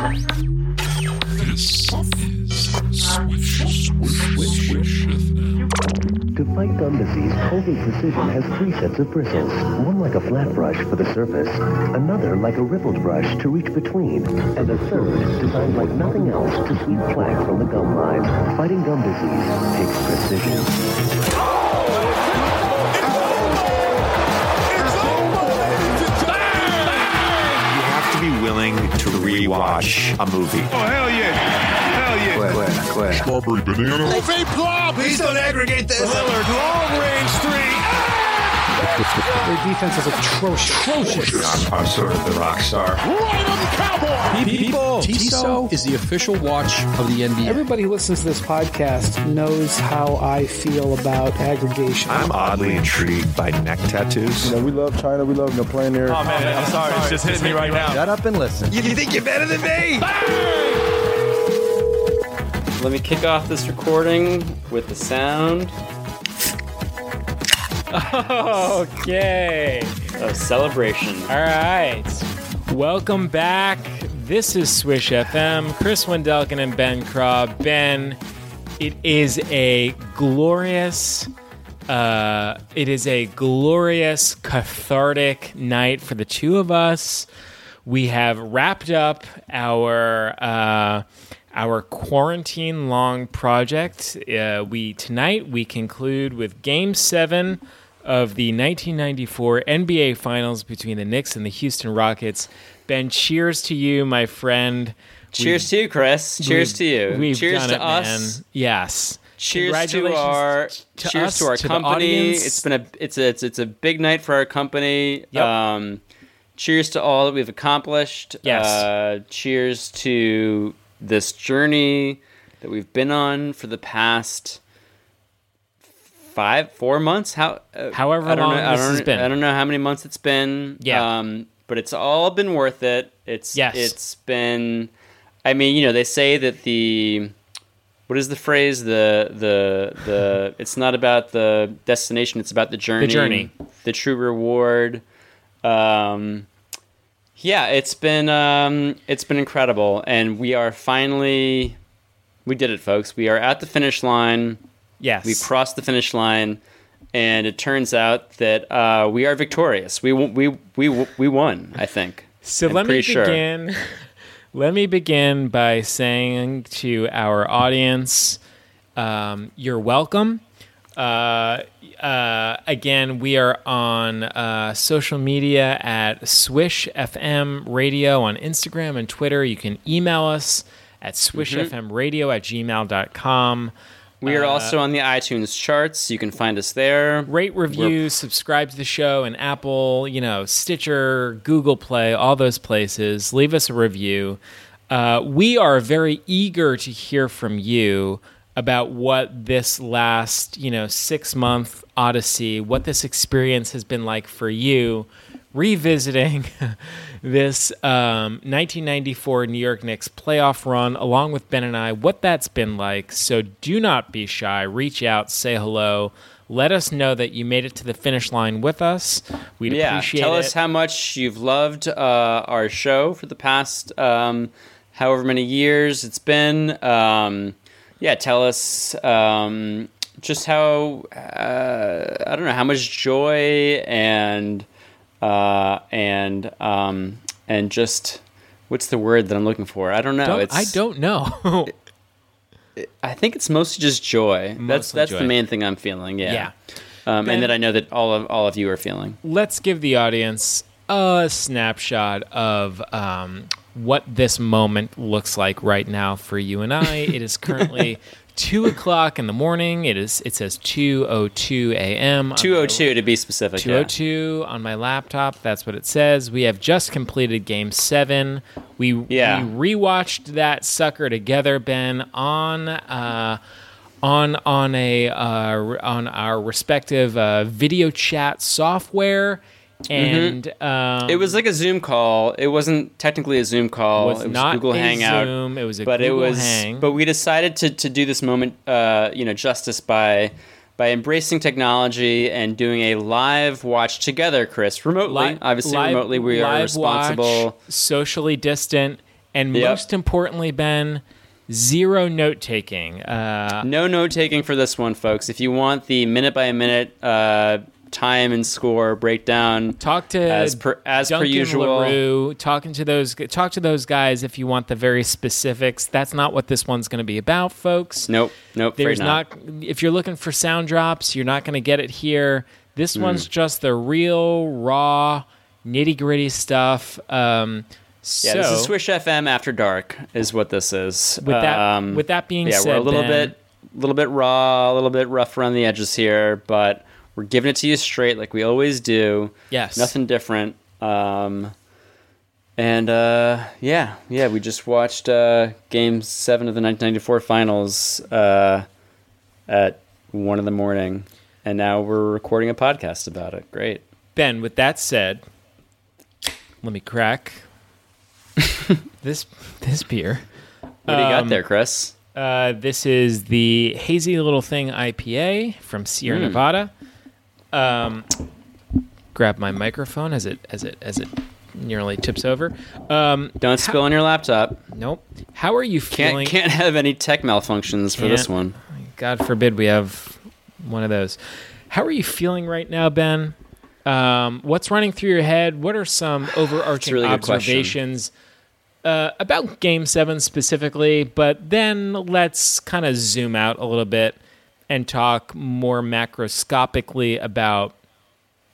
This is. To fight gum disease, Colgate Precision has three sets of bristles. One like a flat brush for the surface, another like a rippled brush to reach between, and a third designed like nothing else to sweep plaque from the gum line. Fighting gum disease takes precision. Willing to rewatch a movie. Oh, hell yeah. Hell yeah. Strawberry banana. Please don't aggregate this. Lillard, long range three. Ah! Their defense is atrocious. I'm, I'm sort of the rock star. Right on the cowboy. People, Tissot is the official watch of the NBA. Everybody who listens to this podcast knows how I feel about aggregation. I'm oddly intrigued by neck tattoos. You know, we love China. We love you know, there. Oh, man, I'm sorry. It's just hitting me right now. Shut up and listen. You think you're better than me? Let me kick off this recording with the sound Okay. A celebration. All right. Welcome back. This is Swish FM. Chris Wendelken and Ben Craw. Ben, it is a glorious, uh, it is a glorious, cathartic night for the two of us. We have wrapped up our uh, our quarantine long project. Uh, we tonight we conclude with Game Seven of the 1994 NBA Finals between the Knicks and the Houston Rockets. Ben, cheers to you, my friend. Cheers to you, Chris. Cheers to you. We've Cheers done to it, us. man. Yes. Cheers to our to cheers us, to our to company. It's been a it's a it's, it's a big night for our company. Yep. Um, cheers to all that we've accomplished. Yes. Uh, cheers to this journey that we've been on for the past five four months. How uh, However I don't long know, this has been. I don't know how many months it's been. Yeah. Um, but it's all been worth it. It's Yes. It's been. I mean, you know, they say that the what is the phrase the the the it's not about the destination it's about the journey The journey. the true reward um yeah it's been um it's been incredible and we are finally we did it folks we are at the finish line Yes. we crossed the finish line and it turns out that uh, we are victorious we we we we won i think So I'm let me sure. begin. Let me begin by saying to our audience, um, you're welcome. Uh, uh, again, we are on uh, social media at Swish FM Radio on Instagram and Twitter. You can email us at swishfmradio at gmail.com. we Uh, are also on the itunes charts. You can find us there. Rate review subscribe to the show and apple you know stitcher google play all those places. Leave us a review. Uh, we are very eager to hear from you about what this last you know six month odyssey what this experience has been like for you revisiting this um, 1994 New York Knicks playoff run, along with Ben and I, what that's been like. So do not be shy. Reach out, say hello. Let us know that you made it to the finish line with us. We'd yeah appreciate tell it. Tell us how much you've loved uh, our show for the past um, however many years it's been um, yeah tell us um, just how uh, i don't know how much joy and uh, and um, and just what's the word that i'm looking for i don't know Don't- it's I don't know. i think it's mostly just joy that's Mostly that's joy. the main thing i'm feeling yeah, Yeah. Um, and that i know that all of all of you are feeling let's give the audience a snapshot of um, what this moment looks like right now for you and I. it is currently two o'clock in the morning. It is. It says two o two a.m. on my 202 to be specific yeah. 202 on my laptop. That's what it says. We have just completed game seven. We, Yeah. we rewatched that sucker together, Ben, on uh, on on a uh, on our respective uh, video chat software. And um, Mm-hmm. It was like a Zoom call. It wasn't technically a Zoom call. Was it was not Google a Hangout. Zoom. It was a but it Google was. Hang. But we decided to, to do this moment, uh, you know, justice by by embracing technology and doing a live watch together, Chris, remotely. Obviously, live- remotely, we are responsible. watch, socially distant, and Yep. most importantly, Ben, zero note taking. Uh, No note taking for this one, folks. If you want the minute by minute uh, time and score breakdown, talk to as per as per usual. LaRue, talking to those talk to those guys if you want the very specifics. That's not what this one's going to be about, folks. Nope, nope. There's not. If you're looking for sound drops, you're not going to get it here. This Hmm. one's just the real raw nitty gritty stuff. Um, Yeah, so this is Swish FM after dark, is what this is. with that Um, with that being yeah, said, we're a little Ben, bit, little bit raw, a little bit rough around the edges here, but we're giving it to you straight, like we always do. Yes. nothing different. Um, and uh, yeah, yeah, we just watched uh, Game Seven of the 1994 Finals uh, at one in the morning, and now we're recording a podcast about it. Great. Ben, with that said, let me crack this this beer. What do you got Um, there, Chris? Uh, this is the Hazy Little Thing IPA from Sierra Hmm. Nevada. Um, grab my microphone as it as it as it nearly tips over. Um, Don't spill on your laptop. nope. How are you feeling? Can't can't have any tech malfunctions for this one. God forbid we have one of those. How are you feeling right now, Ben? Um, what's running through your head? What are some overarching really observations uh, about Game 7 specifically? But then let's kind of zoom out a little bit and talk more macroscopically about,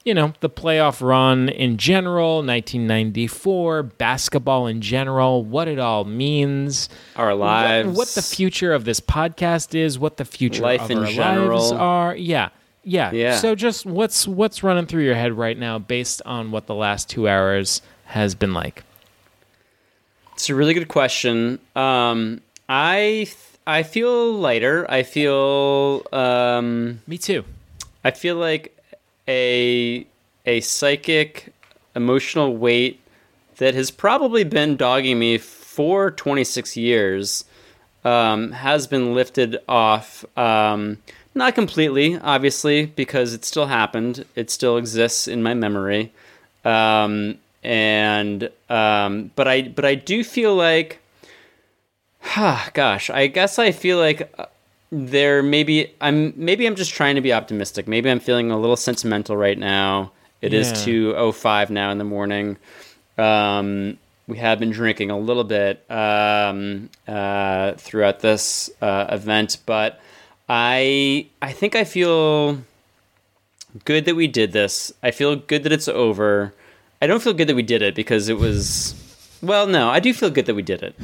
you know, the playoff run in general, 1994, basketball in general, what it all means Our lives. What, the future of this podcast is, what the future Life of in our lives general. are. Yeah. Yeah. Yeah. So just what's what's running through your head right now based on what the last 2 hours has been like? It's a really good question. Um, I I feel lighter. I feel um, Me too. I feel like a a psychic emotional weight that has probably been dogging me for 26 years um, has been lifted off. Um, not completely, obviously, because it still happened. It still exists in my memory, um, and um, but I but I do feel like, gosh, I guess I feel like uh, there maybe I'm maybe I'm just trying to be optimistic. Maybe I'm feeling a little sentimental right now. It is Yeah. two oh five now in the morning. Um, we have been drinking a little bit um, uh, throughout this uh, event, but I I think I feel good that we did this. I feel good that it's over. I don't feel good that we did it because it was. Well, no, I do feel good that we did it.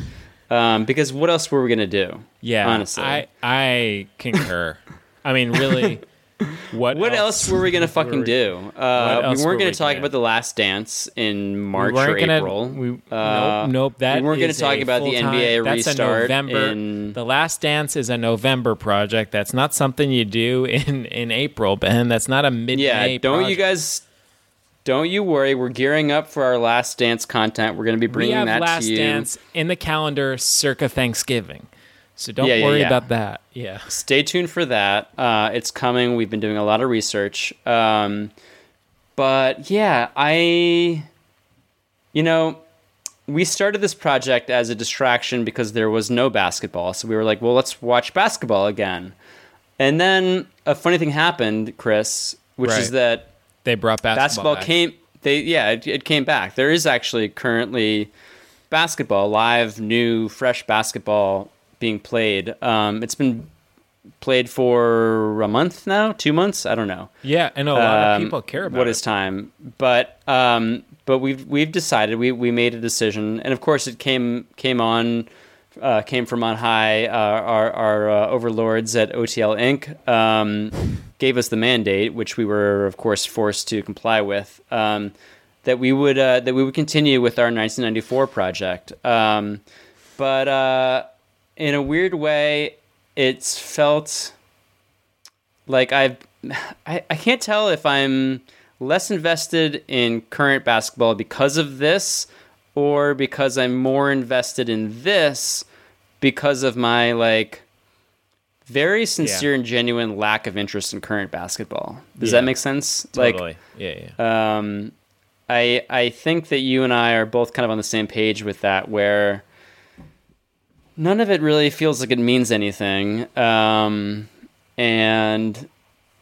Um, because what else were we gonna do? Yeah. honestly, I I concur. I mean, really what what else, were we gonna fucking we- do? Uh, we were weren't gonna we talk gonna- about the Last Dance in March we or gonna, April. We, Uh, nope, nope. That we weren't gonna talk about the NBA that's restart A November. in- The Last Dance is a November project. That's not something you do in in April, Ben. That's not a mid. yeah, don't you guys? Don't you worry. We're gearing up for our Last Dance content. We're gonna be We bringing have that Last to you. Dance in the calendar, circa Thanksgiving. So don't Yeah, yeah, worry yeah. about that. Yeah. stay tuned for that. Uh, it's coming. We've been doing a lot of research. Um, but yeah, I, you know, we started this project as a distraction because there was no basketball. So we were like, well, let's watch basketball again. And then a funny thing happened, Chris, which is that They brought basketball. basketball back. came they yeah it, it came back there is actually currently basketball live new fresh basketball being played um, it's been played for a month now two months i don't know Yeah, and a lot of Um, people care about what it. is time but um, but we've we've decided we, we made a decision and of course it came came on uh, came from on high uh, our, our uh, overlords at otl inc um, gave us the mandate which we were of course forced to comply with um, that we would uh, that we would continue with our 1994 project. Um, but uh, in a weird way it's felt like I've I, I can't tell if I'm less invested in current basketball because of this or because I'm more invested in this because of my like very sincere and genuine lack of interest in current basketball. Does Yeah. that make sense? Totally. yeah, yeah. Like um I I think that you and I are both kind of on the same page with that where none of it really feels like it means anything. Um, and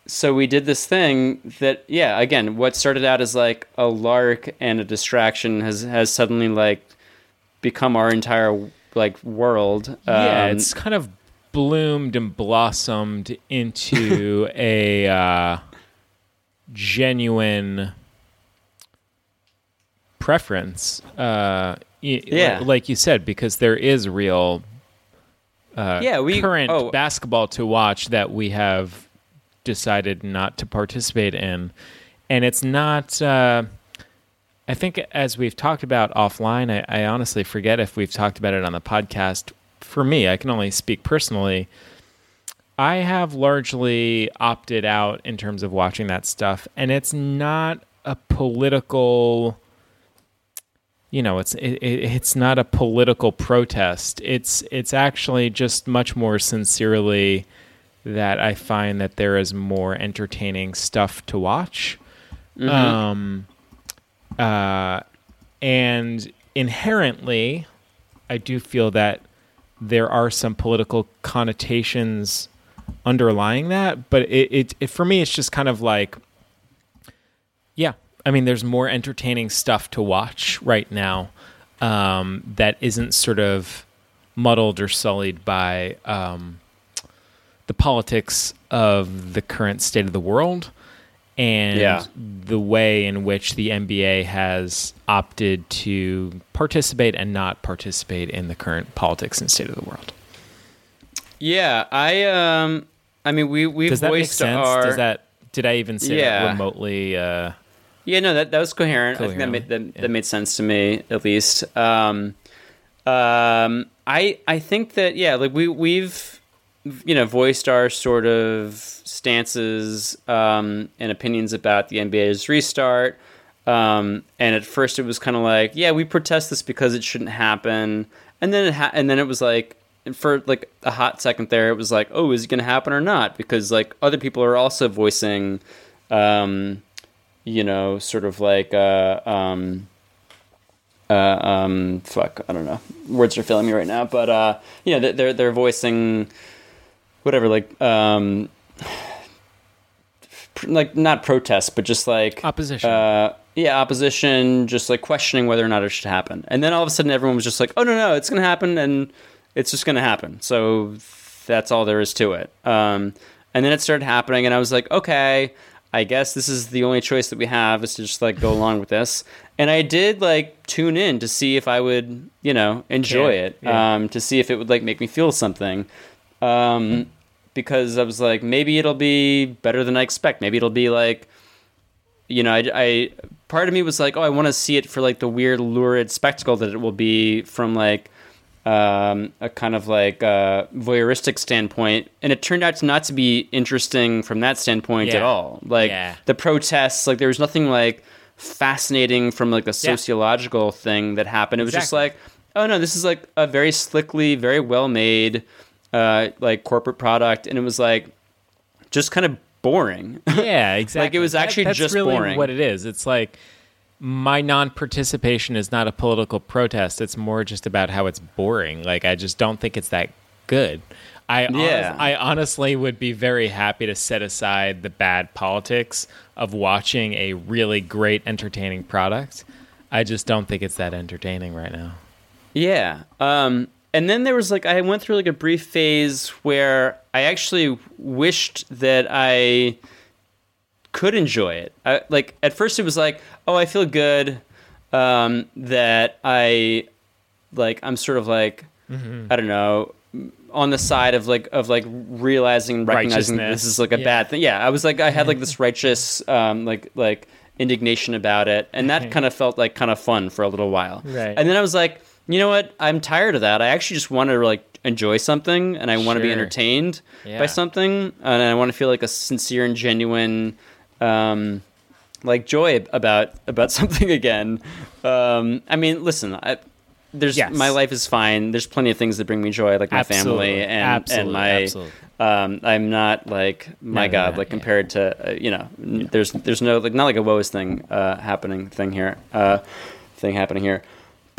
so we did this thing that, yeah, again, what started out as like a lark and a distraction has has suddenly like become our entire like world. yeah, Um, it's kind of bloomed and blossomed into a uh, genuine preference. Uh, Yeah. li- like you said, because there is real uh, Yeah, we- current oh. basketball to watch that we have decided not to participate in, and it's not. Uh, I think as we've talked about offline, I, I honestly forget if we've talked about it on the podcast. For me, I can only speak personally. I have largely opted out in terms of watching that stuff, and it's not a political. You know, it's it, it- it's not a political protest. It's it's actually just much more sincerely that I find that there is more entertaining stuff to watch. Um, uh, and inherently, I do feel that there are some political connotations underlying that. But it, it, it for me, it's just kind of like, yeah. I mean, there's more entertaining stuff to watch right now um, that isn't sort of muddled or sullied by um, the politics of the current state of the world and Yeah. the way in which the NBA has opted to participate and not participate in the current politics and state of the world. yeah, I um, I mean, we we've Does that make sense? our Does that did I even say Yeah. that remotely? Uh, Yeah, no, that that was coherent. I think that made that, yeah. that made sense to me at least. Um, um, I I think that yeah, like we we've you know voiced our sort of stances um, and opinions about the NBA's restart. Um, and at first it was kind of like, yeah, we protest this because it shouldn't happen. And then it ha- and then it was like for like a hot second there, it was like, oh, is it going to happen or not? Because like other people are also voicing, um, you know, sort of like, uh, um, uh, um, fuck, I don't know, words are failing me right now, but uh, you know, they're they're voicing whatever, like, um, like not protest, but just like Opposition. Uh, yeah, opposition, just like questioning whether or not it should happen. And then all of a sudden, everyone was just like, "Oh no, no, it's going to happen, and it's just going to happen." So that's all there is to it. Um, and then it started happening, and I was like, "Okay, I guess this is the only choice that we have is to just like go along with this." And I did like tune in to see if I would, you know, enjoy Yeah, it, yeah. um, to see if it would like make me feel something. Um, because I was like, maybe it'll be better than I expect. Maybe it'll be like, you know, I, I part of me was like, oh, I want to see it for like the weird, lurid spectacle that it will be from like um, a kind of like uh, voyeuristic standpoint, and it turned out to not to be interesting from that standpoint at all. Like Yeah. the protests, like there was nothing like fascinating from like a sociological thing that happened. It was just like, oh no, this is like a very slickly, very well made, uh, like corporate product, and it was like just kind of boring. yeah, exactly. Like it was actually that's just really boring. what it is. It's like my non-participation is not a political protest. It's more just about how it's boring. Like I just don't think it's that good. I honest- Yeah. I honestly would be very happy to set aside the bad politics of watching a really great entertaining product. I just don't think it's that entertaining right now. Yeah. Um, and then there was like I went through like a brief phase where I actually wished that I could enjoy it. I, like at first it was like, oh, I feel good um, that I like I'm sort of like I don't know on the side of like of like realizing and recognizing that this is like a Yeah. bad thing. Yeah, I was like I had like this righteous um, like like indignation about it, and that kind of felt like kind of fun for a little while. Right. And then I was like, you know what? I'm tired of that. I actually just want to like enjoy something, and I want to be entertained Yeah. by something, and I want to feel like a sincere and genuine. Um, like joy about about something again. Um, I mean, listen, I, there's Yes. my life is fine. There's plenty of things that bring me joy, like my Absolutely. family and Absolutely. and my. Absolutely. Um, I'm not like my No, God, no, like yeah. compared to uh, you know, n- there's there's no like not like a woes thing uh, happening thing here, uh, thing happening here,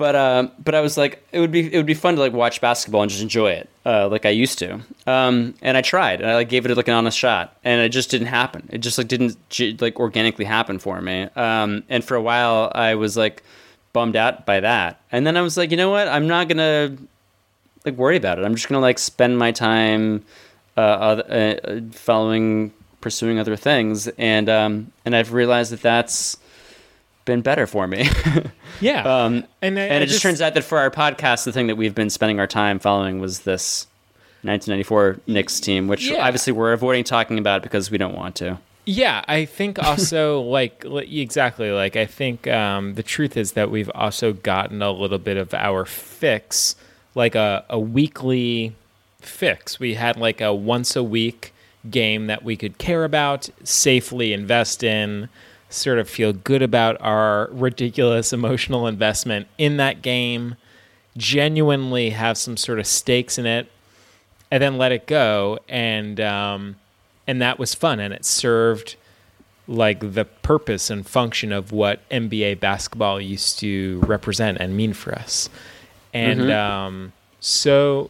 but uh, but I was like, it would be it would be fun to like watch basketball and just enjoy it, uh, like I used to. Um, and I tried, and I like gave it like an honest shot, and it just didn't happen. It just like didn't like organically happen for me. Um, and for a while, I was like bummed out by that, and then I was like, you know what? I'm not gonna like worry about it. I'm just gonna like spend my time uh, uh, following pursuing other things, and um, and I've realized that that's been better for me. Yeah, Um, and I, and it just, turns out that for our podcast, the thing that we've been spending our time following was this 1994 Knicks team, which Yeah. obviously we're avoiding talking about because we don't want to. Yeah, I think also like exactly like I think um, the truth is that we've also gotten a little bit of our fix, like a, a weekly fix. We had like a once a week game that we could care about, safely invest in, sort of feel good about our ridiculous emotional investment in that game, genuinely have some sort of stakes in it, and then let it go and um, and that was fun and it served like the purpose and function of what NBA basketball used to represent and mean for us. And um, so,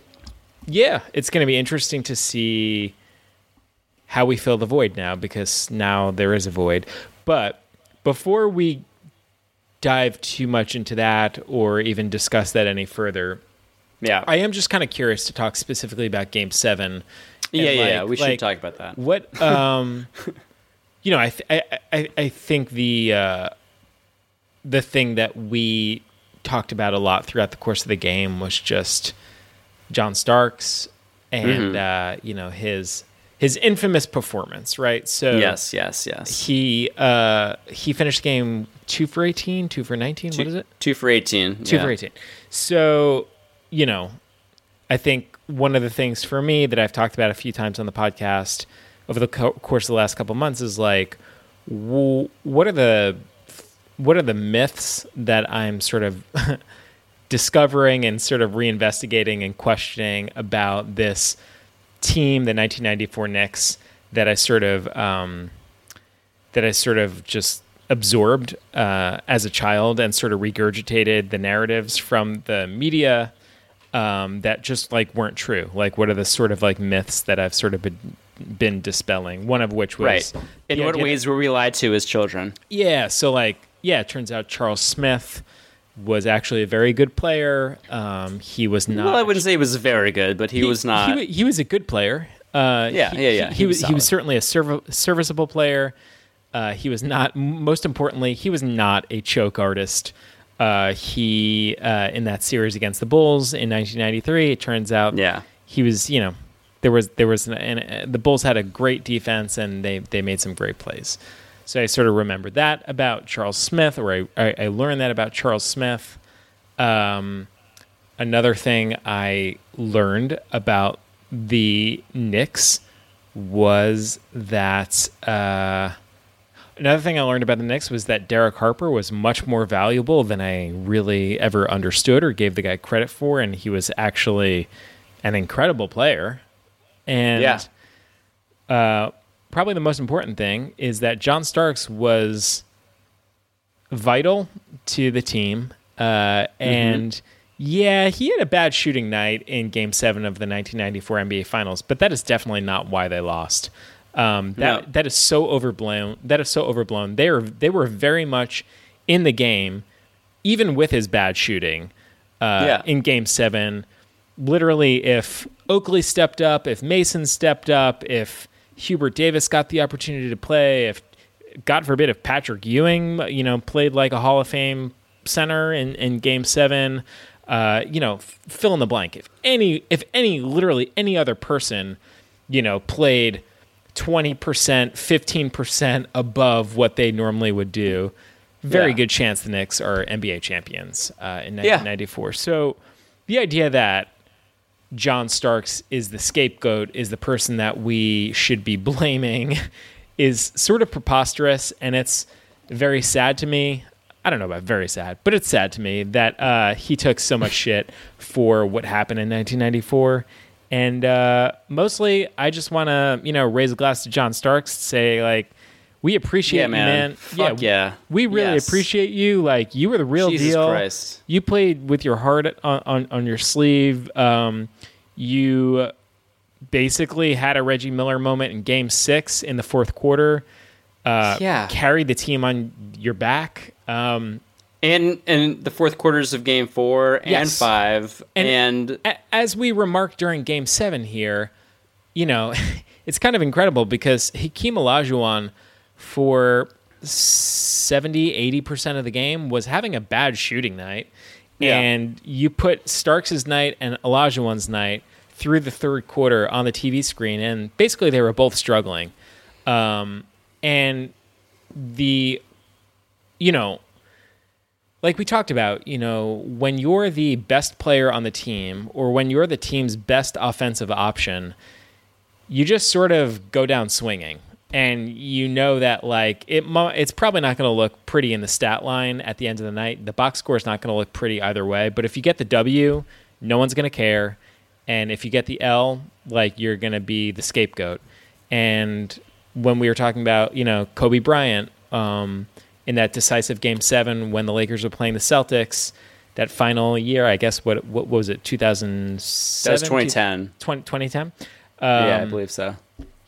yeah, it's going to be interesting to see how we fill the void now because now there is a void. But before we dive too much into that or even discuss that any further, Yeah, I am just kind of curious to talk specifically about Game Seven. yeah, and, yeah. We should like, talk about that. What um, you know, I th- I, I I think the uh, the thing that we talked about a lot throughout the course of the game was just John Starks and uh, you know his his infamous performance, right? So Yes, yes, yes. he uh, he finished game two for 18, two for nineteen. what is it? Two for 18. two yeah. for 18 so you know i think one of the things for me that i've talked about a few times on the podcast over the co- course of the last couple months is like w- what are the what are the myths that i'm sort of discovering and sort of reinvestigating and questioning about this team the 1994 Knicks that i sort of um, that I sort of just absorbed uh, as a child and sort of regurgitated the narratives from the media um, that just like weren't true. Like, what are the sort of like myths that I've sort of been been dispelling? One of which was Right. In what ways were we lied to as children? yeah, so like yeah, it turns out Charles Smith was actually a very good player. Um, he was not. Well, I wouldn't say he was very good, but he, was not. He, he was a good player. Uh, Yeah, he- yeah, yeah, He, he was was he was certainly a serv- serviceable player. Uh, he was not. Most importantly, he was not a choke artist. Uh, he uh, in that series against the Bulls in 1993. It turns out, Yeah. he was. You know, there was there was an, and uh, the Bulls had a great defense and they they made some great plays. So I sort of remembered that about Charles Smith, or I, I, I learned that about Charles Smith. Um, another thing I learned about the Knicks was that uh, another thing I learned about the Knicks was that Derek Harper was much more valuable than I really ever understood or gave the guy credit for, and he was actually an incredible player. And Yeah. uh, probably the most important thing is that John Starks was vital to the team. Uh, and yeah, he had a bad shooting night in Game Seven of the 1994 NBA Finals, but that is definitely not why they lost. Um, that that is so overblown. That is so overblown. They are they were very much in the game, even with his bad shooting. Uh, Yeah. In Game Seven, literally, if Oakley stepped up, if Mason stepped up, if Hubert Davis got the opportunity to play, if God forbid if Patrick Ewing, you know, played like a Hall of Fame center in, in Game Seven, uh, you know, fill in the blank. If any, if any, literally any other person, you know, played twenty percent, fifteen percent above what they normally would do, very Yeah. good chance the Knicks are NBA champions uh, in Yeah. 1994. So the idea that John Starks is the scapegoat, is the person that we should be blaming, is sort of preposterous, and it's very sad to me. I don't know about very sad, but it's sad to me that uh, he took so much shit for what happened in 1994. And uh, mostly, I just want to, you know, raise a glass to John Starks, say like, We appreciate Yeah, you, man. man. Fuck yeah. We really Yes. appreciate you. Like you were the real Jesus deal. Christ. You played with your heart on on, on your sleeve. Um, you basically had a Reggie Miller moment in Game Six in the fourth quarter. Uh, Yeah. carried the team on your back. Um, And and the fourth quarters of game four and Yes. five And- and, a- as we remarked during Game Seven here, you know, it's kind of incredible because Hakeem Olajuwon for 70, 80% of the game was having a bad shooting night. Yeah. And you put Starks' night and Olajuwon's night through the third quarter on the TV screen, and basically they were both struggling. Um, and the, you know, like we talked about, you know, when you're the best player on the team or when you're the team's best offensive option, you just sort of go down swinging. And you know that like it it's probably not going to look pretty in the stat line at the end of the night. The box score is not going to look pretty either way, but if you get the W, no one's going to care. And if you get the L, like you're going to be the scapegoat. And when we were talking about, you know, Kobe Bryant, um, in that decisive game seven when the Lakers were playing the Celtics, that final year, I guess what what was it, 2007? that was 2010. 20, 2010? yeah, I Um, believe so.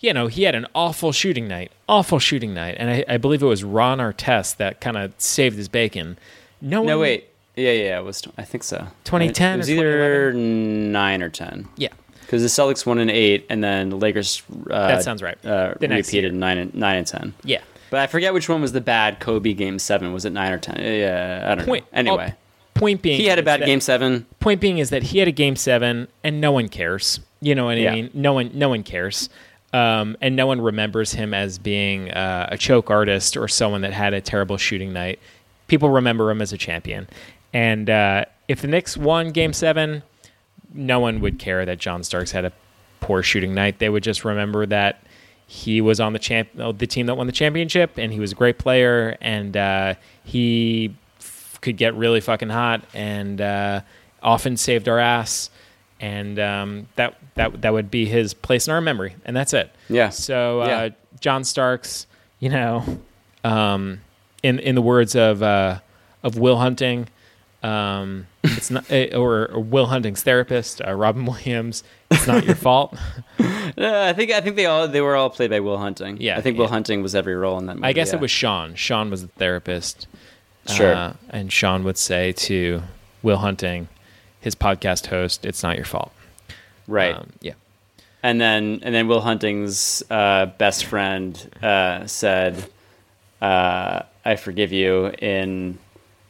You know, he had an awful shooting night, awful shooting night. And I, I believe it was Ron Artest that kind of saved his bacon. No, No, one- wait. Yeah, yeah, it was. I think so. 2010 It was either nine or ten. Yeah. Because the Celtics won in eight, and then the Lakers. Uh, That sounds right. Uh, The repeated year. nine and nine and ten. Yeah. But I forget which one was the bad Kobe game seven. Was it nine or ten? Yeah, I don't Point, know. Anyway, oh, point being, he had a bad that- game seven. Point being is that he had a game seven, and no one cares. You know what I Yeah. mean? No one, no one cares, um, and no one remembers him as being uh, a choke artist or someone that had a terrible shooting night. People remember him as a champion, and uh, if the Knicks won Game Seven, no one would care that John Starks had a poor shooting night. They would just remember that he was on the champ, oh, the team that won the championship, and he was a great player, and uh, he f- could get really fucking hot, and uh, often saved our ass, and um, that that that would be his place in our memory, and that's it. Yeah. So uh, Yeah. John Starks, you know, um, in in the words of uh, of Will Hunting, um, it's not eh, or, or Will Hunting's therapist, uh, Robin Williams. It's not your fault. Uh, I think I think they all they were all played by Will Hunting. Yeah, I think Will yeah. Hunting was every role in that movie. I guess yeah. it was Sean. Sean was the therapist. Sure. Uh, and Sean would say to Will Hunting, his podcast host, "It's not your fault." right. Um, yeah. and then and then Will Hunting's uh, best friend uh, said, uh, "I forgive you" in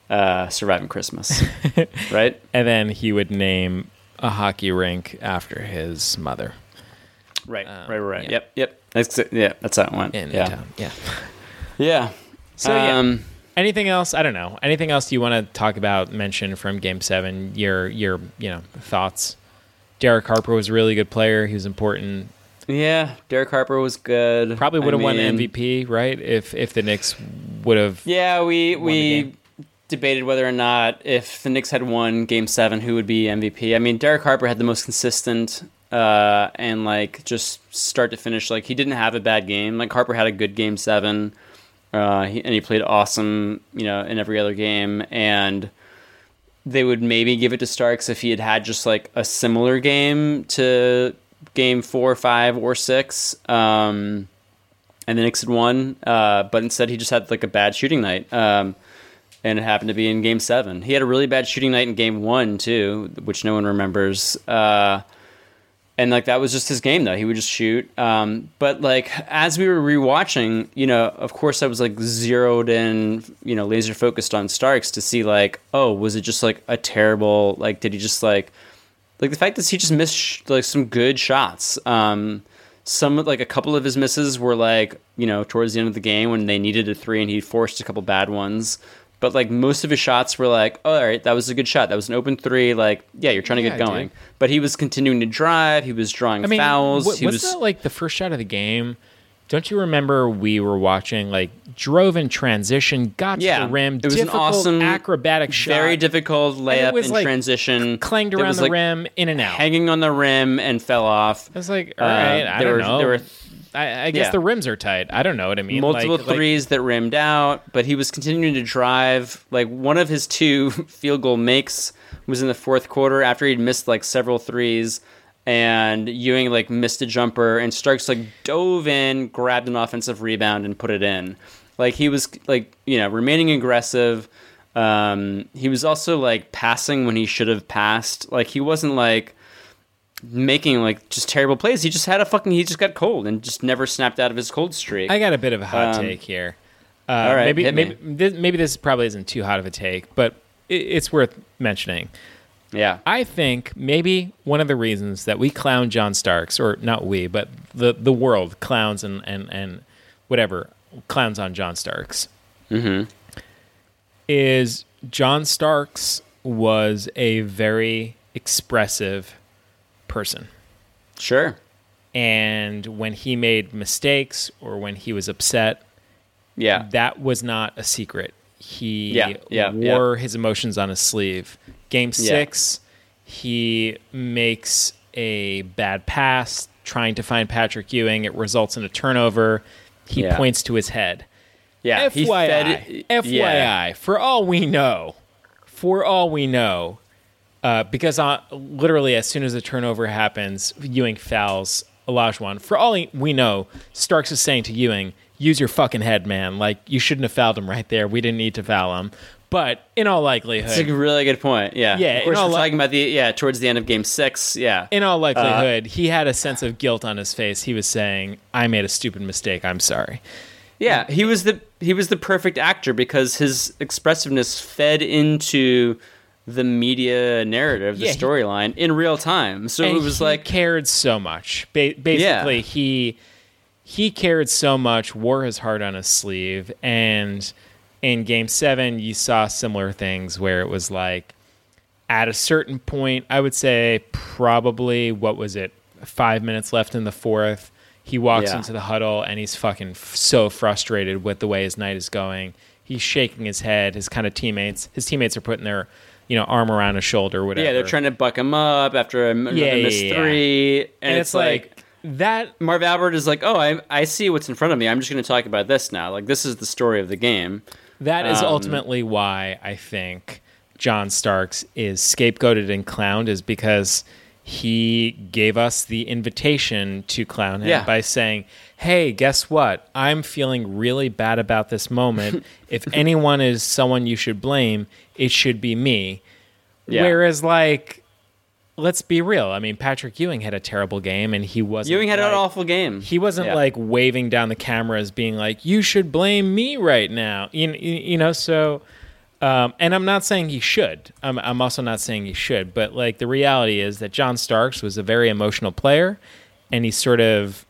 uh, "Surviving Christmas," right? And then he would name a hockey rink after his mother Right, Um, right, right. yeah. Yep, yep. That's yeah, that's how it went. in yeah, town. Yeah. yeah. So yeah. um, Anything else? I don't know. Anything else do you want to talk about? Mention from Game Seven? Your your you know thoughts. Derek Harper was a really good player. He was important. yeah. Derek Harper was good. Probably would have I won MVP, right? If if the Knicks would have. Yeah, we we debated whether or not if the Knicks had won Game Seven, who would be MVP. I mean, Derek Harper had the most consistent uh, and like just start to finish. Like he didn't have a bad game. Like Harper had a good Game Seven, uh, and he played awesome. You know, in every other game and. They would maybe give it to Starks if he had had just like a similar game to game four, five, or six. Um, and the Knicks had won, uh, but instead he just had like a bad shooting night. Um, and it happened to be in game seven. He had a really bad shooting night in game one, too, which no one remembers. Uh, and like that was just his game, though. He would just shoot. Um, but like as we were rewatching, you know, of course I was like zeroed in, you know, laser focused on Starks to see like, oh, was it just like a terrible, like, did he just like, like the fact that he just missed like some good shots. Um, some like a couple of his misses were like you know towards the end of the game when they needed a three and he forced a couple bad ones. But like most of his shots were like, oh, all right, that was a good shot. That was an open three. Like, yeah, you're trying to Yeah, get going. dude. But he was continuing to drive. He was drawing I mean, fouls. wa- he wasn't that like the first shot of the game? Don't you remember we were watching like drove in transition, got yeah, to the rim, it was an awesome acrobatic shot, very difficult layup was, in like, transition. clanged around was, the like, rim, in and out. hanging on the rim and fell off. I was like, all Uh, right, I don't were, know. There were I, I guess Yeah. the rims are tight. I don't know what I mean. multiple Like- like- threes that rimmed out, but he was continuing to drive. Like one of his two field goal makes was in the fourth quarter after he'd missed like several threes, and Ewing like missed a jumper, and Starks like dove in, grabbed an offensive rebound, and put it in. Like he was like you know remaining aggressive. Um, he was also like passing when he should have passed. Like he wasn't like making like just terrible plays. He just had a fucking he just got cold and just never snapped out of his cold streak. I got a bit of a hot Um, take here. Uh, all right, maybe maybe this, maybe this probably isn't too hot of a take, but it, it's worth mentioning. yeah. I think maybe one of the reasons that we clown John Starks, or not we, but the the world clowns and and and whatever clowns on John Starks, Mm-hmm. is John Starks was a very expressive person. Sure. And when he made mistakes or when he was upset, Yeah. that was not a secret. He Yeah, yeah, wore his emotions on his sleeve. Game six, he makes a bad pass trying to find Patrick Ewing. It results in a turnover. He Yeah. points to his head. Yeah. FYI, FYI, yeah. for all we know, for all we know, uh, because uh, literally as soon as the turnover happens, Ewing fouls Olajuwon. For all we know, Starks is saying to Ewing, "Use your fucking head, man. Like you shouldn't have fouled him right there. We didn't need to foul him." But in all likelihood, It's a really good point. Yeah. Yeah, Of course, we're li- talking about the yeah towards the end of Game Six. Yeah. in all Uh, likelihood, he had a sense of guilt on his face. He was saying, "I made a stupid mistake. I'm sorry." Yeah. He was the he was the perfect actor because his expressiveness fed into the media narrative, the Yeah, storyline in real time. So it was he like cared so much. Ba- basically, Yeah. he he cared so much, wore his heart on his sleeve, and in Game Seven, you saw similar things where it was like at a certain point, I would say probably what was it, five minutes left in the fourth. He walks Yeah. into the huddle and he's fucking f- so frustrated with the way his night is going. He's shaking his head. His kind of teammates, his teammates are putting their, you know, arm around his shoulder, or whatever. yeah, they're trying to buck him up after another Yeah, yeah, yeah. three, and, and it's like that Marv Albert is like, oh, I I see what's in front of me. I'm just going to talk about this now. Like this is the story of the game. That is Um, ultimately why I think John Starks is scapegoated and clowned is because he gave us the invitation to clown him Yeah. by saying, "Hey, guess what? I'm feeling really bad about this moment. if anyone is someone you should blame, it should be me." Yeah. Whereas like let's be real. I mean, Patrick Ewing had a terrible game and he wasn't Ewing had an awful game. he wasn't Yeah. like waving down the cameras being like you should blame me right now you, you, you know so um, and i'm not saying he should I'm, I'm also not saying he should but like the reality is that john starks was a very emotional player and he sort of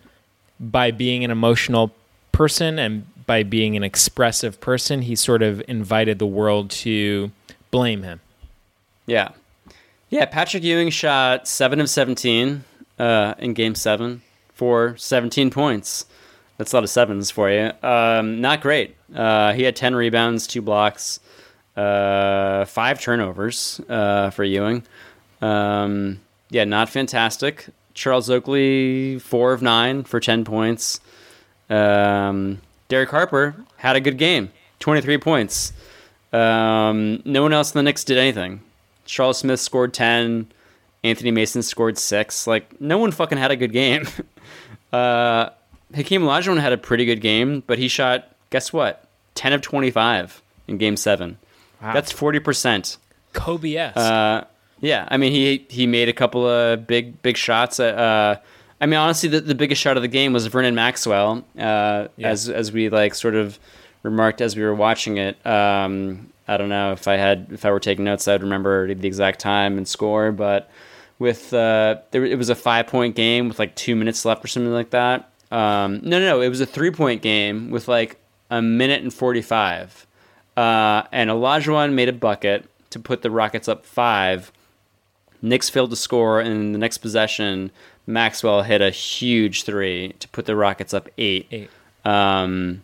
by being an emotional person and by being an expressive person he sort of invited the world to blame him Yeah. Yeah, Patrick Ewing shot 7 of 17 uh, in game 7 for 17 points. That's a lot of sevens for you. Um, not great. Uh, he had 10 rebounds, 2 blocks, uh, 5 turnovers uh, for Ewing. Um, yeah, not fantastic. Charles Oakley, 4 of 9 for 10 points. Um, Derek Harper had a good game, 23 points. Um, no one else in the Knicks did anything. Charles Smith scored 10. Anthony Mason scored 6. Like, no one fucking had a good game. uh, Hakeem Olajuwon had a pretty good game, but he shot, guess what? 10 of 25 in game 7. That's 40%. kobe-esque Uh, yeah, I mean he he made a couple of big big shots. Uh, I mean honestly, the, the biggest shot of the game was Vernon Maxwell. Uh, Yeah. As as we like sort of remarked as we were watching it. Um, I don't know if I had if I were taking notes, I'd remember the exact time and score. But with uh, there, it was a five point game with like two minutes left or something like that. Um, no, no, no, it was a three point game with like a minute and forty five. Uh, and Olajuwon made a bucket to put the Rockets up five. Knicks failed to score, and in the next possession, Maxwell hit a huge three to put the Rockets up eight. Eight. Um,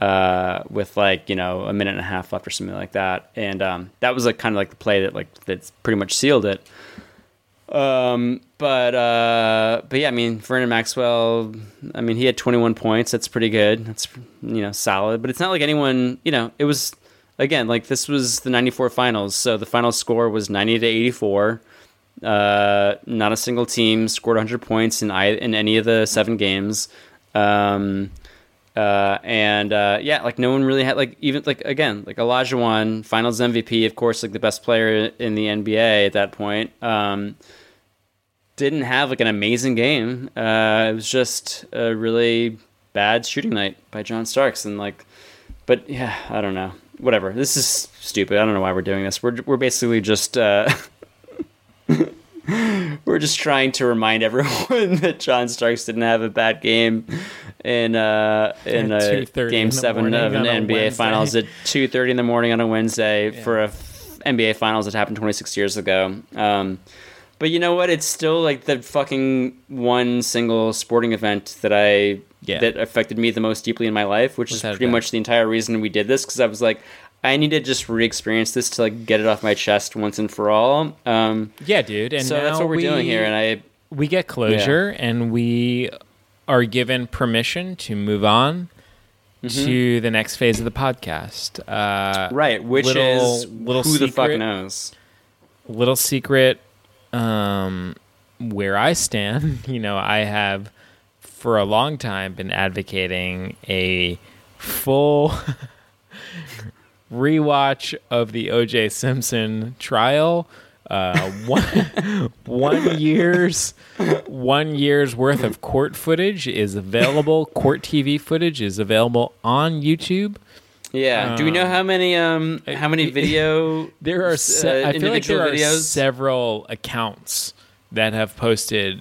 uh, with like you know a minute and a half left or something like that, and um, that was like kind of like the play that like that's pretty much sealed it. Um, but uh, but yeah, I mean Vernon Maxwell. I mean he had 21 points. That's pretty good. That's you know solid. But it's not like anyone. You know, it was again like this was the 94 finals. So the final score was 90 to 84. Uh, not a single team scored 100 points in I, in any of the seven games. Um, uh, and uh, yeah, like no one really had like even like again like Olajuwon, Finals MVP, of course, like the best player in the NBA at that point. Um, didn't have like an amazing game. Uh, it was just a really bad shooting night by John Starks, and like, but yeah, I don't know. Whatever. This is stupid. I don't know why we're doing this. We're we're basically just. Uh, we're just trying to remind everyone that John Starks didn't have a bad game in uh, in a game seven of an NBA Wednesday. Finals at two thirty in the morning on a Wednesday for a f- NBA Finals that happened twenty six years ago. Um, but you know what? It's still like the fucking one single sporting event that I Yeah. that affected me the most deeply in my life, which Without is pretty much the entire reason we did this. Because I was like, I need to just re-experience this to like get it off my chest once and for all. Um, Yeah, dude. And so that's what we're we, doing here, and I we get closure and we are given permission to move on to the next phase of the podcast. Uh, Mm-hmm. right, which little- is little who the fuck knows. little secret um, where I stand. You know, I have for a long time been advocating a full rewatch of the O.J. Simpson trial. Uh, one one year's one year's worth of court footage is available. Court TV footage is available on YouTube. Yeah. Do we know how many um how many video There are se- uh, I feel like there are several accounts that have posted.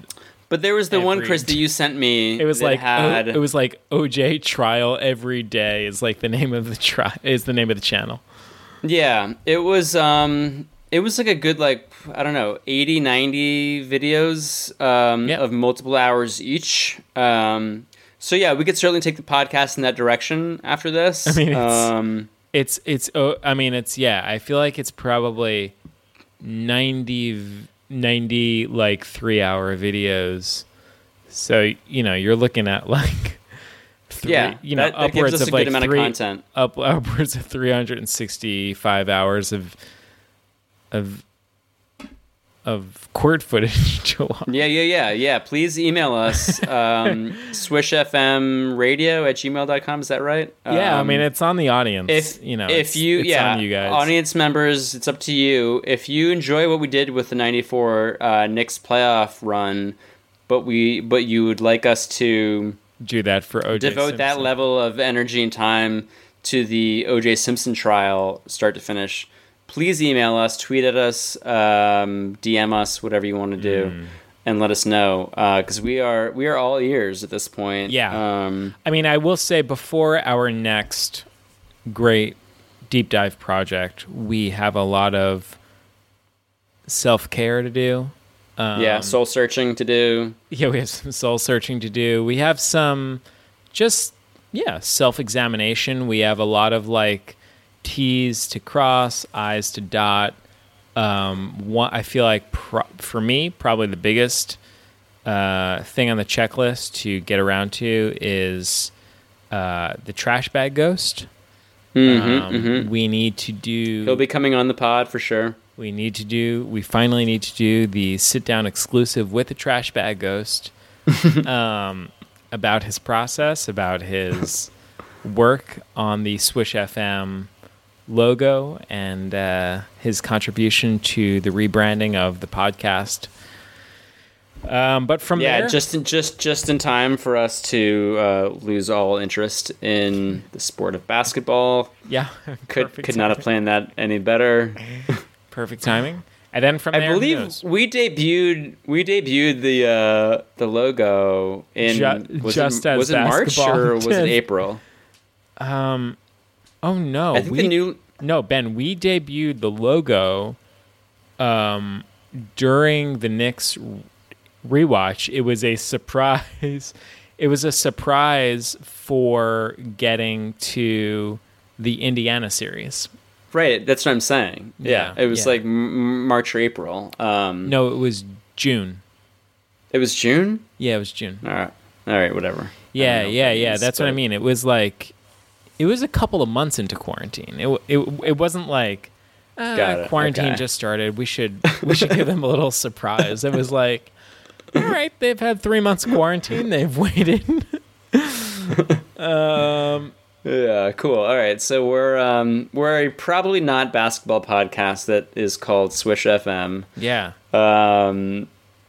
But there was the one Chris that you sent me. It was that like had o- it was like OJ trial every day is like the name of the tri- is the name of the channel. Yeah, it was um it was like a good like I don't know, 80 90 videos um Yeah. of multiple hours each. Um so yeah, we could certainly take the podcast in that direction after this. I mean, it's- um It's it's oh, I mean it's yeah, I feel like it's probably 90 90 like 3 hour videos. So, you know, you're looking at like three, yeah, you know, that, that upwards of like amount three, of content. up upwards of 365 hours of of of court footage. Yeah, yeah, yeah, yeah. Please email us. Um, swishfmradio at gmail.com. Is that right? Yeah, I Um, mean it's on the audience. if you know, if you yeah you guys. audience members it's up to you if you enjoy what we did with the 94 uh Knicks playoff run but we but you would like us to do that for OJ. devote that level of energy and time to the OJ Simpson trial start to finish please email us tweet at us um, DM us whatever you want to do Hmm. and let us know because we are we are all ears at this point Yeah. um, I mean, I will say before our next great deep dive project, we have a lot of self care to do. Um, yeah soul searching to do Yeah, we have some soul searching to do. We have some just yeah, self examination. We have a lot of like T's to cross, I's to dot. Um, one, I feel like pro- for me, probably the biggest uh, thing on the checklist to get around to is uh, the trash bag ghost. um, We need to do. he'll be coming on the pod for sure We need to do. We finally need to do the sit down exclusive with the trash bag ghost um, about his process, about his work on the Swish FM logo, and uh, his contribution to the rebranding of the podcast. Um, but from yeah, there, just in, just just in time for us to uh, lose all interest in the sport of basketball. yeah, Could could not have planned that any better. perfect timing. And then from I there, believe we debuted we debuted the uh, the logo in Ju- was just it, as was it March or was it. April? oh no, I think we the new No, Ben, we debuted the logo um, during the Knicks rewatch. It was a surprise. It was a surprise for getting to the Indiana series. right. That's what I'm saying. Yeah, Yeah, it was yeah. like m- March or April. Um, No, it was June. It was June. Yeah, it was June. All right. All right. Whatever. Yeah, I don't know yeah, yeah. That's what I mean. It was like, it was a couple of months into quarantine. It it it wasn't like, ah, it, quarantine okay. just started. We should we should give them a little surprise. It was like, all right, they've had three months of quarantine. They've waited. um, Yeah, cool. All right, so we're um, we're a probably not basketball podcast that is called Swish FM. yeah, Um,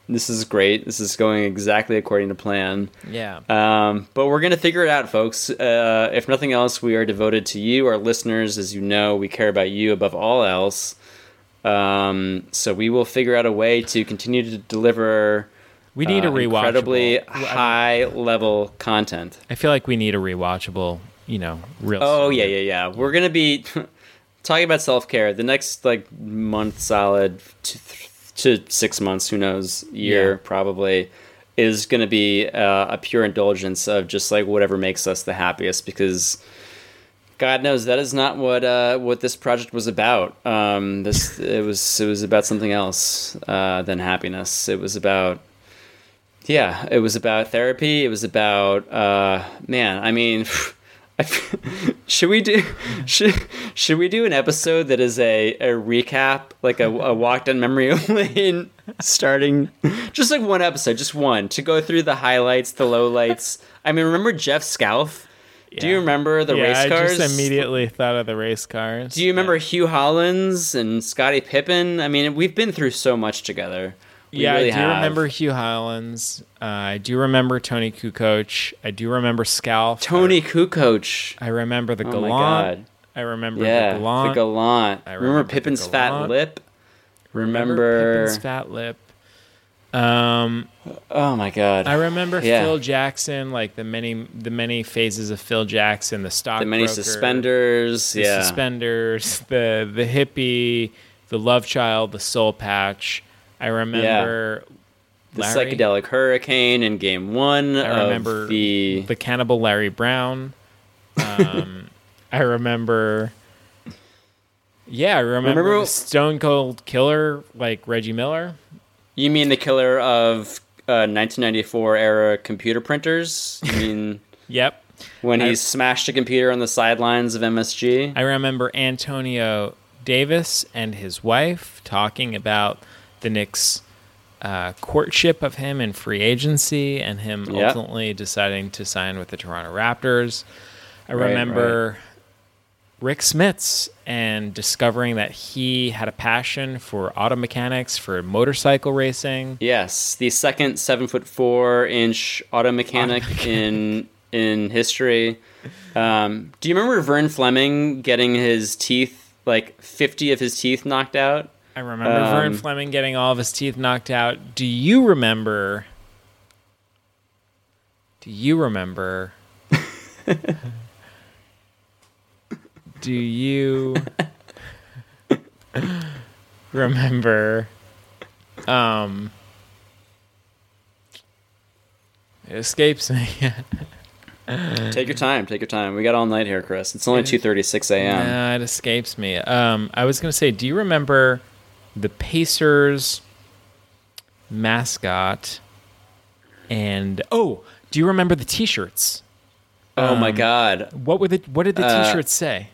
this is great. This is going exactly according to plan. yeah. Um, but we're gonna figure it out, folks. Uh, if nothing else, we are devoted to you, our listeners. As you know, we care about you above all else. Um, so we will figure out a way to continue to deliver. we need a uh, rewatchable. incredibly high level content. I feel like we need a rewatchable. You know, real. Oh soon. yeah, yeah, yeah. We're gonna be talking about self care the next like month, solid to, to six months. Who knows? Year Yeah. probably is gonna be uh, a pure indulgence of just like whatever makes us the happiest because. God knows that is not what uh, what this project was about. Um, this it was it was about something else uh, than happiness. It was about yeah, it was about therapy. It was about uh, man. I mean, should we do should should we do an episode that is a, a recap, like a, a walk down memory lane, starting just like one episode, just one to go through the highlights, the lowlights. I mean, remember Jeff Scalf? Do you remember the yeah, race I cars? just immediately thought of the race cars. Do you remember Hue Hollins and Scottie Pippen? I mean, we've been through so much together. We yeah, really I do have. remember Hugh Highlands. Uh, I do remember Toni Kukoc. I do remember Scalf. Toni Kukoc. I remember the Oh Gallant. my god. I remember Yeah, the Gallant. the Gallant. I remember, remember Pippen's fat lip. Remember, Pippen's fat lip. Um, Oh my god. I remember Yeah. Phil Jackson, like the many the many phases of Phil Jackson, the stock, the many suspenders. the yeah. suspenders, the the hippie, the love child, the soul patch. I remember the Larry. psychedelic hurricane in game one I remember the, the cannibal Larry Brown. Um, I remember. Yeah, I remember, Remember- the Stone Cold Killer, like Reggie Miller. You mean the killer of uh, 1994 era computer printers? You mean Yep. when I- he smashed a computer on the sidelines of MSG? I remember Antonio Davis and his wife talking about the Knicks' uh, courtship of him in free agency and him Yep. ultimately deciding to sign with the Toronto Raptors. I Right, remember Rick Smits and discovering that he had a passion for auto mechanics, for motorcycle racing. Yes, the second seven foot four inch auto mechanic in in history. Um, do you remember Vern Fleming getting his teeth like fifty of his teeth knocked out? I remember Vern Um, Fleming getting all of his teeth knocked out. Do you remember? Do you remember? do you remember? Um, it escapes me. Take your time. Take your time. We got all night here, Chris. It's only two thirty six a.m. Nah, it escapes me. Um, I was gonna say, do you remember the Pacers mascot? And oh, do you remember the T-shirts? Oh my um, god. What were the What did the Uh, T-shirts say?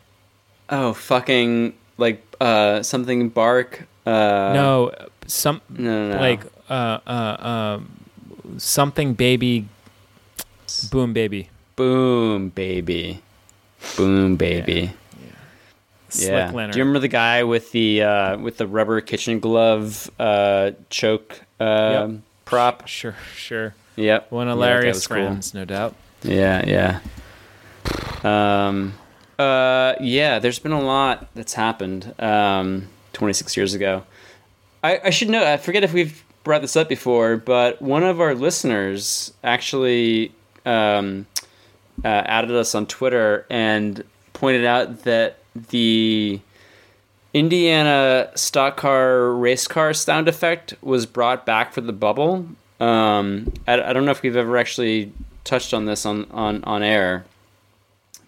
Oh fucking like uh something bark. Uh, no, some no, no, no. like uh uh um something baby, boom baby. boom baby, boom baby. Slick Yeah. Leonard. Do you remember the guy with the uh, with the rubber kitchen glove uh, choke uh, Yep. prop? Sure, sure. Yep. One Yeah, of that guy Larry's cool. friends, no doubt. Yeah, yeah. Um, uh, yeah. There's been a lot that's happened. Um, 26 years ago. I, I should know. I forget if we've brought this up before, but one of our listeners actually um, uh, added us on Twitter and pointed out that the Indiana stock car race car sound effect was brought back for the bubble. Um, I, I don't know if we've ever actually touched on this on, on, on air,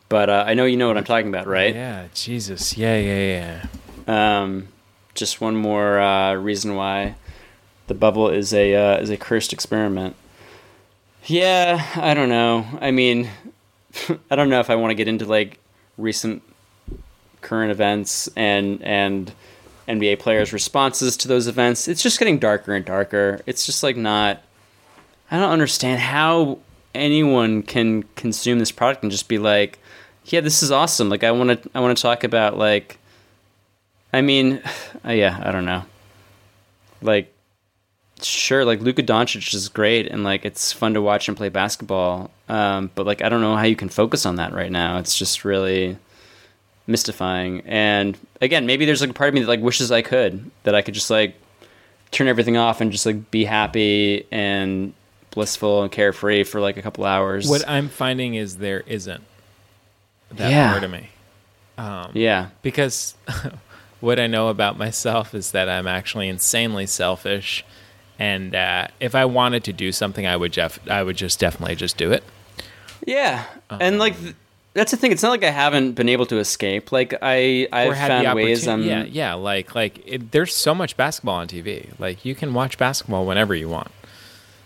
but uh, I know you know what I'm talking about, right? Yeah, Jesus. Yeah, yeah, yeah. Um, just one more uh, reason why the bubble is a uh, is a cursed experiment. Yeah, I don't know. I mean, I don't know if I want to get into like recent current events and and NBA players' responses to those events. It's just getting darker and darker. It's just like not. I don't understand how anyone can consume this product and just be like, "Yeah, this is awesome." Like I want to I want to talk about like. I mean, yeah, I don't know. Like, sure, like Luka Doncic is great and like it's fun to watch him play basketball. Um, but like I don't know how you can focus on that right now. It's just really mystifying. And again, maybe there's like a part of me that like wishes I could that I could just like turn everything off and just like be happy and blissful and carefree for like a couple hours. What I'm finding is there isn't that Yeah. part of me. Um, yeah. because what I know about myself is that I'm actually insanely selfish, and uh, if I wanted to do something, I would Jeff, I would just definitely just do it. Yeah. and like th- that's the thing. It's not like I haven't been able to escape. Like I had found ways I'm. Yeah, yeah, like like it, there's so much basketball on TV. Like you can watch basketball whenever you want.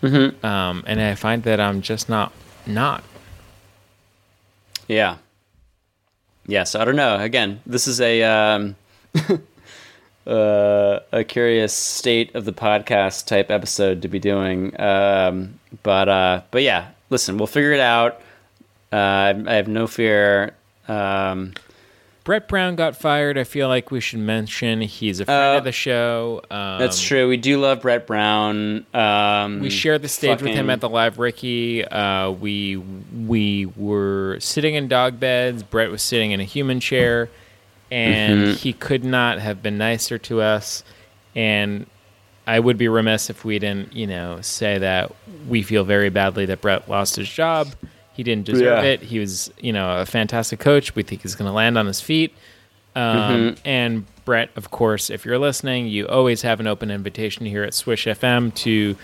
Mm-hmm. Um, and I find that I'm just not not. Yeah. Yes, I don't know. Again, this is a um, uh, a curious state of the podcast type episode to be doing. Um, but uh, but yeah, listen, we'll figure it out. Uh, I have no fear. Um, Brett Brown got fired. I feel like we should mention he's a friend Uh, of the show. Um, that's true. We do love Brett Brown. Um, We shared the stage with him at the Live Ricky. Uh, we we were sitting in dog beds. Brett was sitting in a human chair, and Mm-hmm. he could not have been nicer to us. And I would be remiss if we didn't, you know, say that we feel very badly that Brett lost his job. He didn't deserve Yeah. it. He was, you know, a fantastic coach. We think he's going to land on his feet. Um, Mm-hmm. And Brett, of course, if you're listening, you always have an open invitation here at Swish FM to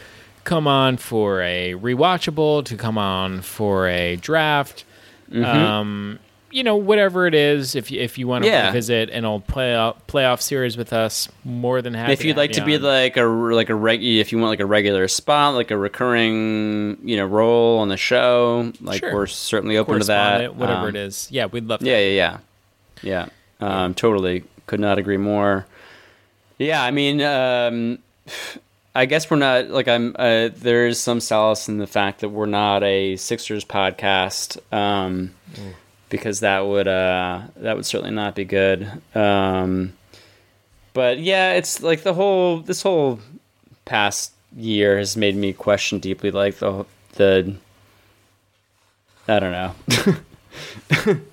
come on for a rewatchable, to come on for a draft. Mm-hmm. Um, you know, whatever it is, if you, if you want to Yeah. visit an old playoff playoff series with us, more than happy. if you'd have like you to be on. like a like a reg, if you want like a regular spot, like a recurring you know role on the show, like Sure. we're certainly open to that. whatever Um, it is, yeah, we'd love. That. Yeah, yeah, yeah, yeah. Um, totally, could not agree more. Yeah, I mean, um, I guess we're not like I'm. Uh, there is some solace in the fact that we're not a Sixers podcast, um, because that would uh, that would certainly not be good. Um, but yeah, it's like the whole this whole past year has made me question deeply, like the the. I don't know.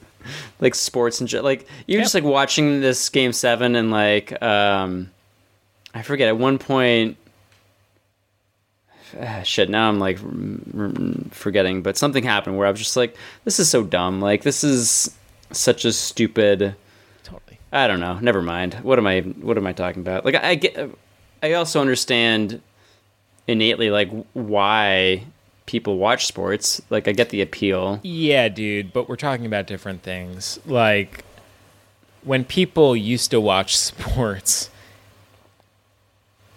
like sports and like you're just like watching this game seven and like um i forget at one point ah, shit now i'm like forgetting but something happened where i was just like this is so dumb. Like this is such a stupid Totally. i don't know. Never mind. What am i what am i talking about? Like i get i also understand innately like why people watch sports. Like i get the appeal. Yeah, dude, but we're talking about different things. Like when people used to watch sports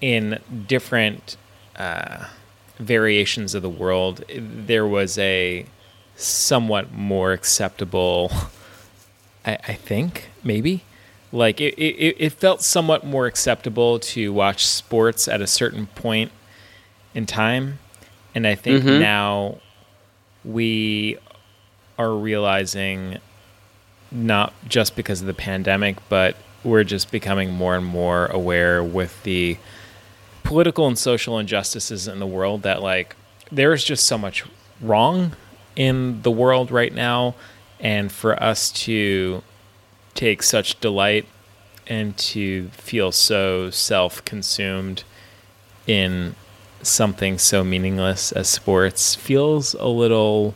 in different uh, variations of the world, there was a somewhat more acceptable. I, I think maybe like it, it, it felt somewhat more acceptable to watch sports at a certain point in time, and I think mm-hmm. now we are realizing not just because of the pandemic, but we're just becoming more and more aware with the political and social injustices in the world that like there is just so much wrong in the world right now and for us to take such delight and to feel so self-consumed in something so meaningless as sports feels a little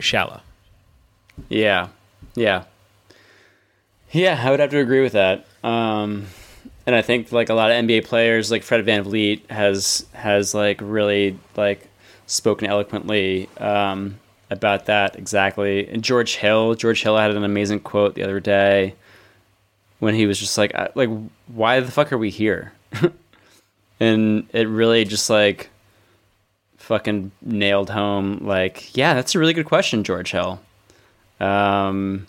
shallow. Yeah, yeah, yeah. I would have to agree with that. Um, and I think like a lot of NBA players, like Fred VanVleet, has has like really like spoken eloquently um, about that exactly. And George Hill, George Hill had an amazing quote the other day when he was just like, like, why the fuck are we here? and it really just like fucking nailed home. Like, yeah, that's a really good question, George Hill. Um,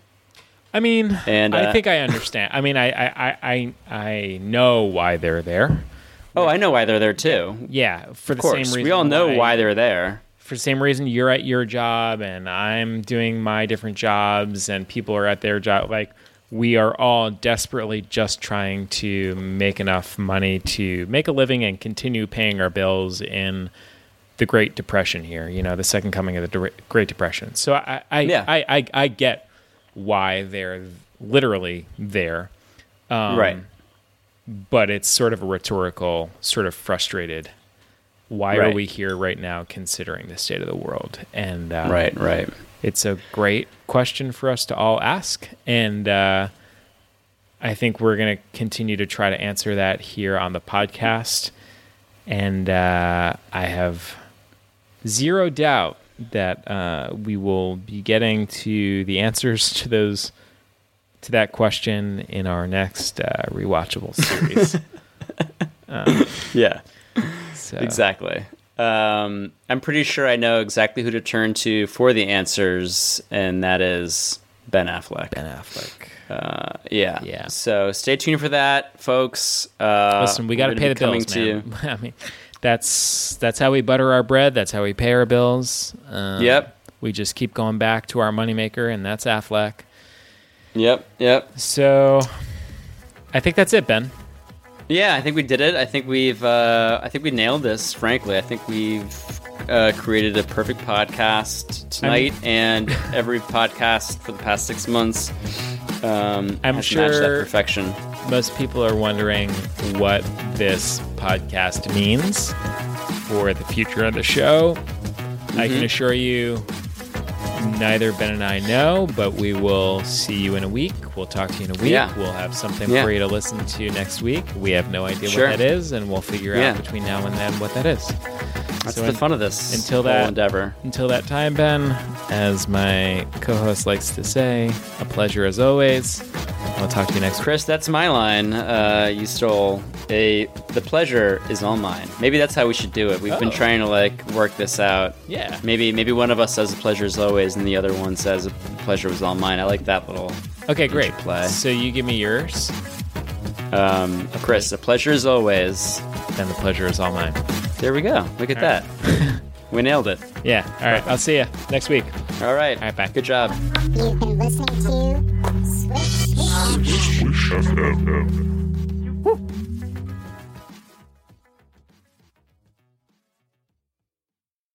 I mean, And, I uh, think I understand. I mean, I, I, I, I, I know why they're there. oh, I know why they're there too. Yeah, for the course, same reason. we all know why they're there. for the same reason you're at your job and I'm doing my different jobs and people are at their job. Like we are all desperately just trying to make enough money to make a living and continue paying our bills in the Great Depression here. You know, the second coming of the Dre- Great Depression. So I, I, Yeah. I, I, I get why they're literally there. Um, right. but it's sort of a rhetorical, sort of frustrated. Why are we here right now, considering the state of the world? And uh, Right. Right. it's a great question for us to all ask, and uh, I think we're going to continue to try to answer that here on the podcast. And uh, I have zero doubt that uh, we will be getting to the answers to those to that question in our next uh, rewatchable series. Yeah. So, Exactly. Um, I'm pretty sure I know exactly who to turn to for the answers, and that is Ben Affleck. Ben Affleck. Uh, yeah. Yeah. So stay tuned for that, folks. Uh, Listen, we got to pay the bills, man. I mean, that's that's how we butter our bread. That's how we pay our bills. Um, Yep. We just keep going back to our moneymaker, and that's Affleck. Yep. Yep. So, I think that's it, Ben. Yeah, I think we did it. I think we've. Uh, I think we nailed this. Frankly, I think we've uh, created a perfect podcast tonight and every podcast for the past six months. Um, I'm has matched that sure- perfection. Most people are wondering what this podcast means for the future of the show. I Mm-hmm. can assure you, neither Ben and I know, but we will see you in a week. We'll talk to you in a week. Yeah. We'll have something Yeah. for you to listen to next week. We have no idea Sure. what that is, and we'll figure Yeah. out between now and then what that is. That's So the un- fun of this until that- endeavor. Until that time, Ben, as my co host likes to say, a pleasure as always. I'll talk to you next week. Chris, that's my line. Uh, you stole a. The pleasure is all mine. Maybe that's how we should do it. We've been Oh. trying to like work this out. Yeah. Maybe maybe one of us says the pleasure is always, and the other one says the pleasure was all mine. I like that little. Okay, great. Play. So you give me yours, Um, Chris, the pleasure is always. And the pleasure is all mine. There we go. Look at that. we nailed it. Yeah. All right. I'll see you next week. All right. All right, bye. Good job. You've been listening to Swish Swish. Swish FM.